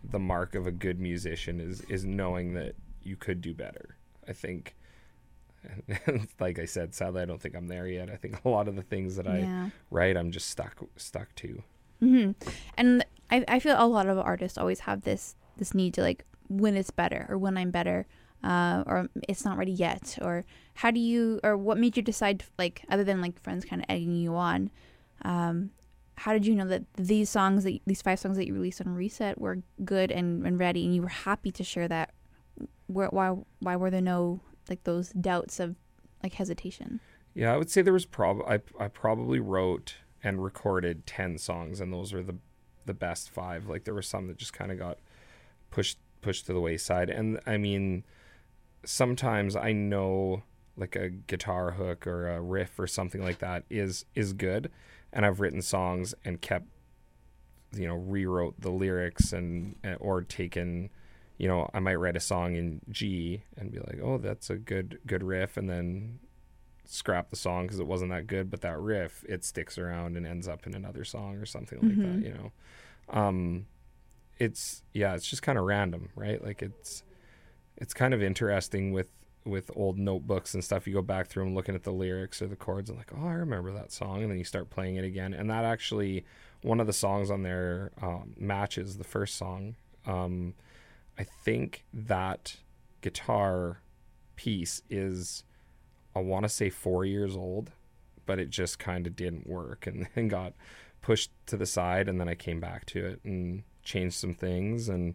[SPEAKER 2] the mark of a good musician is is knowing that you could do better. I think *laughs* like I said, sadly, I don't think I'm there yet. I think a lot of the things that I write, I'm just stuck stuck to.
[SPEAKER 1] Mm-hmm. And I, I feel a lot of artists always have this this need to like when it's better or when I'm better uh, or it's not ready yet or how do you or what made you decide like other than like friends kind of egging you on um, how did you know that these songs that these five songs that you released on reset were good and, and ready and you were happy to share that why why were there no like those doubts of like hesitation?
[SPEAKER 2] Yeah i would say there was prob I, I probably wrote and recorded 10 songs and those were the the best five. Like there were some that just kind of got pushed pushed to the wayside. And i mean sometimes I know like a guitar hook or a riff or something like that is is good. And I've written songs and kept you know rewrote the lyrics and eh, or taken you know I might write a song in G and be like oh that's a good good riff and then scrap the song because it wasn't that good but that riff it sticks around and ends up in another song or something like
[SPEAKER 1] Mhm.
[SPEAKER 2] that you know? Um it's yeah it's just kind of random right? Like it's it's kind of interesting with with old notebooks and stuff. You go back through and looking at the lyrics or the chords and like oh i remember that song and then you start playing it again. And that actually one of the songs on there um, matches the first song. Um, i think that guitar piece is i want to say four years old but it just kind of didn't work and *laughs* then got pushed to the side and then i came back to it and changed some things and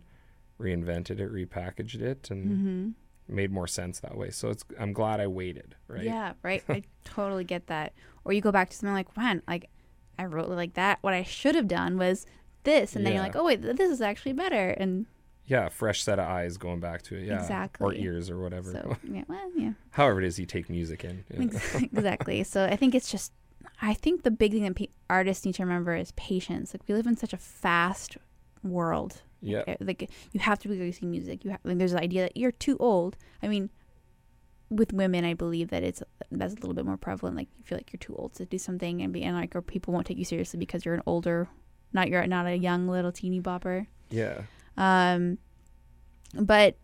[SPEAKER 2] reinvented it repackaged it and
[SPEAKER 1] Mm-hmm.
[SPEAKER 2] made more sense that way. So it's I'm glad I waited, right?
[SPEAKER 1] Yeah, right. I totally get that. Or you go back to something like, "When like I wrote like that. What I should have done was this, and then you're like, oh wait, th- this is actually better. And
[SPEAKER 2] Yeah, fresh set of eyes going back to it. Yeah.
[SPEAKER 1] Exactly.
[SPEAKER 2] Or ears or whatever.
[SPEAKER 1] so *laughs* yeah, well, yeah,
[SPEAKER 2] However it is you take music in. Yeah. *laughs*
[SPEAKER 1] Exactly. So I think it's just, I think the big thing that pe- artists need to remember is patience. Like we live in such a fast world.
[SPEAKER 2] yeah.
[SPEAKER 1] Uh, Like you have to be releasing music. You have like there's the idea that you're too old. I mean, with women, I believe that it's that's a little bit more prevalent. Like you feel like you're too old to do something and be and like or people won't take you seriously because you're an older, not you're not a young little teeny bopper.
[SPEAKER 2] Yeah.
[SPEAKER 1] Um, but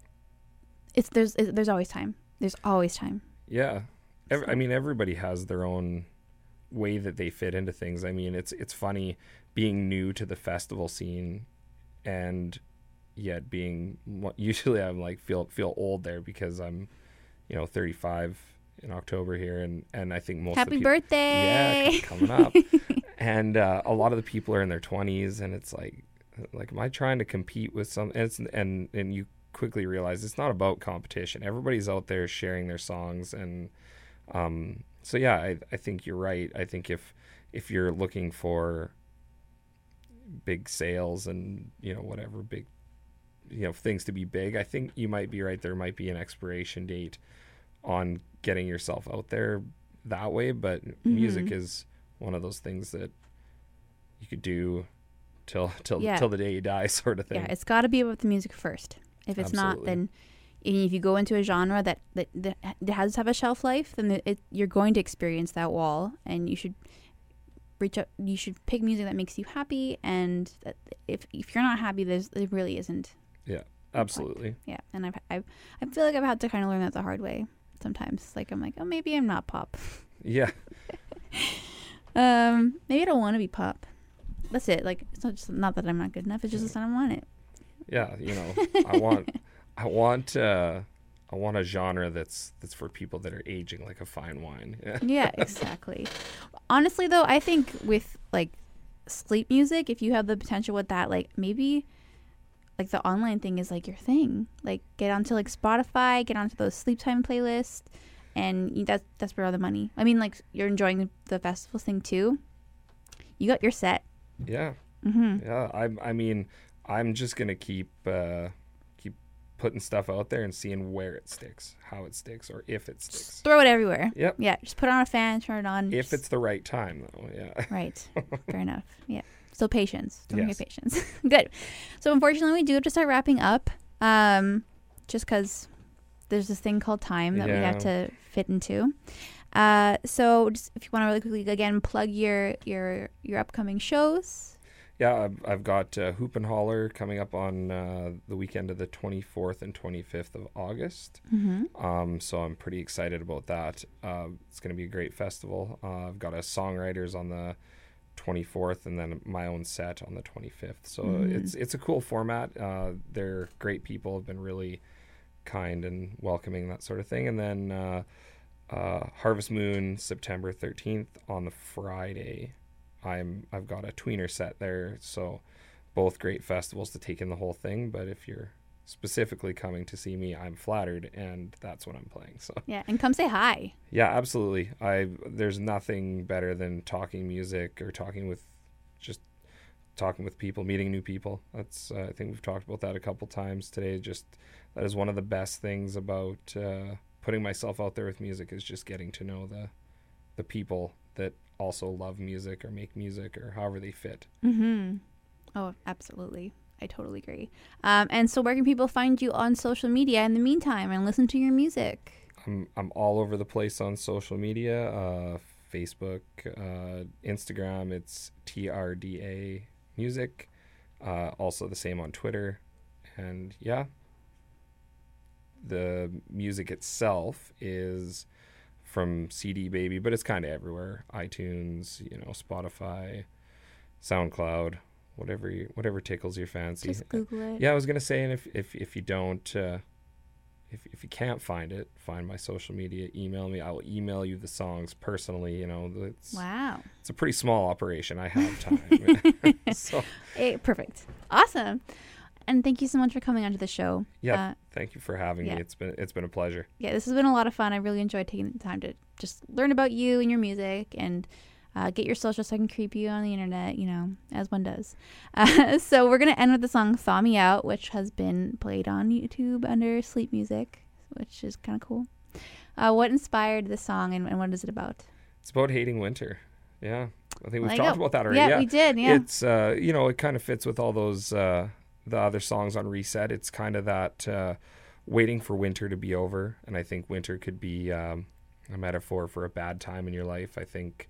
[SPEAKER 1] it's there's there's always time. There's always time.
[SPEAKER 2] Yeah. Ev- I mean everybody has their own way that they fit into things. I mean it's it's funny being new to the festival scene and yet being *laughs* usually I'm like feel feel old there because I'm you know 35 in October here and and I think most of the
[SPEAKER 1] Happy
[SPEAKER 2] people
[SPEAKER 1] birthday!
[SPEAKER 2] Yeah, coming up. *laughs* and uh, a lot of the people are in their 20s, and it's like, like, am I trying to compete with some? And and and you quickly realize it's not about competition. Everybody's out there sharing their songs, and um, so yeah, I I think you're right. I think if if you're looking for big sales and you know whatever big you know things to be big i think you might be right there might be an expiration date on getting yourself out there that way but music
[SPEAKER 1] Mhm.
[SPEAKER 2] is one of those things that you could do till till
[SPEAKER 1] Yeah.
[SPEAKER 2] till the day you die *laughs* sort of thing
[SPEAKER 1] Yeah, it's got to be about the music first. If it's not, then if you go into a genre that that, that has to have a shelf life, then it, it, you're going to experience that wall, and you should reach out. You should pick music that makes you happy, and that if if you're not happy, there's there really isn't.
[SPEAKER 2] Yeah, absolutely
[SPEAKER 1] Yeah, and I've, I've I feel like I've had to kind of learn that the hard way sometimes. Like I'm like, oh, maybe I'm not pop.
[SPEAKER 2] yeah *laughs*
[SPEAKER 1] Um, maybe I don't want to be pop. That's it. Like it's not just not that I'm not good enough. It's just that I don't want it.
[SPEAKER 2] yeah you know *laughs* i want i want uh i want a genre that's that's for people that are aging like a fine wine yeah *laughs*
[SPEAKER 1] yeah, exactly. Honestly, though, I think with like sleep music, if you have the potential with that, like maybe like the online thing is like your thing. Like get onto like Spotify, get onto those sleep time playlists, and that's that's where all the money. I mean, like you're enjoying the, the festival thing too. You got your set.
[SPEAKER 2] Yeah
[SPEAKER 1] hmm
[SPEAKER 2] Yeah, I I mean, I'm just gonna keep uh, keep putting stuff out there and seeing where it sticks, how it sticks, or if it sticks.
[SPEAKER 1] Throw it everywhere.
[SPEAKER 2] Yep.
[SPEAKER 1] Yeah, just put on a fan, turn it on.
[SPEAKER 2] If
[SPEAKER 1] just-
[SPEAKER 2] it's the right time, though, yeah. *laughs*
[SPEAKER 1] Right. Fair enough. Yeah. So patience. Don't
[SPEAKER 2] Yes.
[SPEAKER 1] forget patience. *laughs* Good. So unfortunately, we do have to start wrapping up. Um, just because there's this thing called time that we have to fit into. Uh, so just if you want to really quickly again plug your your your upcoming shows.
[SPEAKER 2] Yeah, I've, I've got uh, Hoop and Holler coming up on uh, the weekend of the 24th and 25th of August.
[SPEAKER 1] Mm-hmm.
[SPEAKER 2] Um, so I'm pretty excited about that. Uh, it's going to be a great festival. Uh, I've got a songwriters on the 24th and then my own set on the 25th. So
[SPEAKER 1] Mhm.
[SPEAKER 2] it's it's a cool format. Uh, they're great people. Have been really kind and welcoming that sort of thing. And then uh, Harvest Moon September 13th on the Friday. I'm I've got a tweener set there. So both great festivals to take in the whole thing. But if you're specifically coming to see me, I'm flattered, and that's what I'm playing. So
[SPEAKER 1] Yeah, and come say hi.
[SPEAKER 2] yeah, absolutely. I there's nothing better than talking music or talking with just talking with people, meeting new people. That's uh, I think we've talked about that a couple times today. Just that is one of the best things about uh, putting myself out there with music is just getting to know the the people that also love music or make music or however they fit.
[SPEAKER 1] Mm-hmm. Oh, absolutely. I totally agree. Um, and so, where can people find you on social media in the meantime and listen to your music?
[SPEAKER 2] I'm I'm all over the place on social media, uh, Facebook, uh, Instagram. It's TRDA Music. Uh, also the same on Twitter, and yeah, the music itself is from CD Baby, but it's kind of everywhere: iTunes, you know, Spotify, SoundCloud, whatever you, whatever tickles your fancy.
[SPEAKER 1] Just Google it.
[SPEAKER 2] Yeah, I was gonna say, and if if if you don't, uh, if if you can't find it, find my social media. Email me. I will email you the songs personally. You know, it's
[SPEAKER 1] Wow.
[SPEAKER 2] it's a pretty small operation. I have time. *laughs* *laughs* so
[SPEAKER 1] Eh, perfect. Awesome. And thank you so much for coming onto the show.
[SPEAKER 2] yeah,
[SPEAKER 1] Uh,
[SPEAKER 2] thank you for having
[SPEAKER 1] yeah.
[SPEAKER 2] me. It's been it's been a pleasure.
[SPEAKER 1] yeah, this has been a lot of fun. I really enjoyed taking the time to just learn about you and your music and uh, get your social so I can creep you on the internet, you know, as one does. *laughs* Uh, so we're going to end with the song Thaw Me Out, which has been played on YouTube under sleep music, which is kind of cool. Uh, what inspired this song and, and what is it about?
[SPEAKER 2] It's about hating winter. Yeah, I think we've talked about that already.
[SPEAKER 1] Yeah,
[SPEAKER 2] Yeah,
[SPEAKER 1] we did. Yeah.
[SPEAKER 2] It's uh, you know, it kind of fits with all those uh, the other songs on Reset. It's kind of that uh, waiting for winter to be over, and I think winter could be um, a metaphor for a bad time in your life. I think,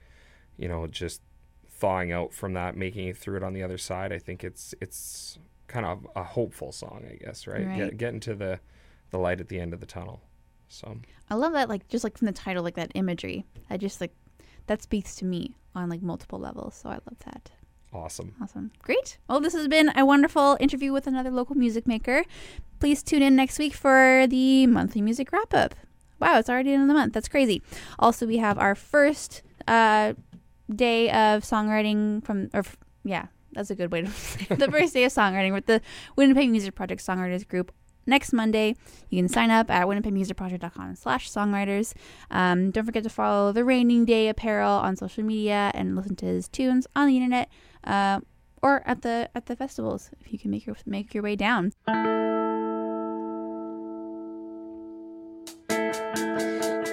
[SPEAKER 2] you know, just thawing out from that, making it through it on the other side. I think it's it's kind of a hopeful song, I guess, right?
[SPEAKER 1] Right.
[SPEAKER 2] Get, getting to the the light at the end of the tunnel. So
[SPEAKER 1] I love that, like, just like from the title, like that imagery. I just like that speaks to me on like multiple levels. So I love that.
[SPEAKER 2] Awesome.
[SPEAKER 1] Awesome. Great. Well, this has been a wonderful interview with another local music maker. Please tune in next week for the monthly music wrap up. Wow, it's already in the month. That's crazy. Also, we have our first uh, day of songwriting from, or yeah, that's a good way to *laughs* say the first day of songwriting with the Winnipeg Music Project Songwriters Group next Monday. You can sign up at winnipegmusicproject.com slash songwriters. Um, don't forget to follow the Raining Day Apparel on social media and listen to his tunes on the internet uh, or at the at the festivals if you can make your make your way down.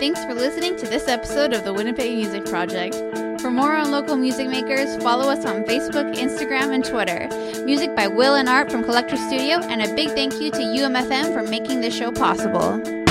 [SPEAKER 1] Thanks for listening to this episode of the Winnipeg Music Project. For more on local music makers, follow us on Facebook, Instagram, and Twitter. Music by Will and Art from Collector Studio, and a big thank you to UMFM for making this show possible.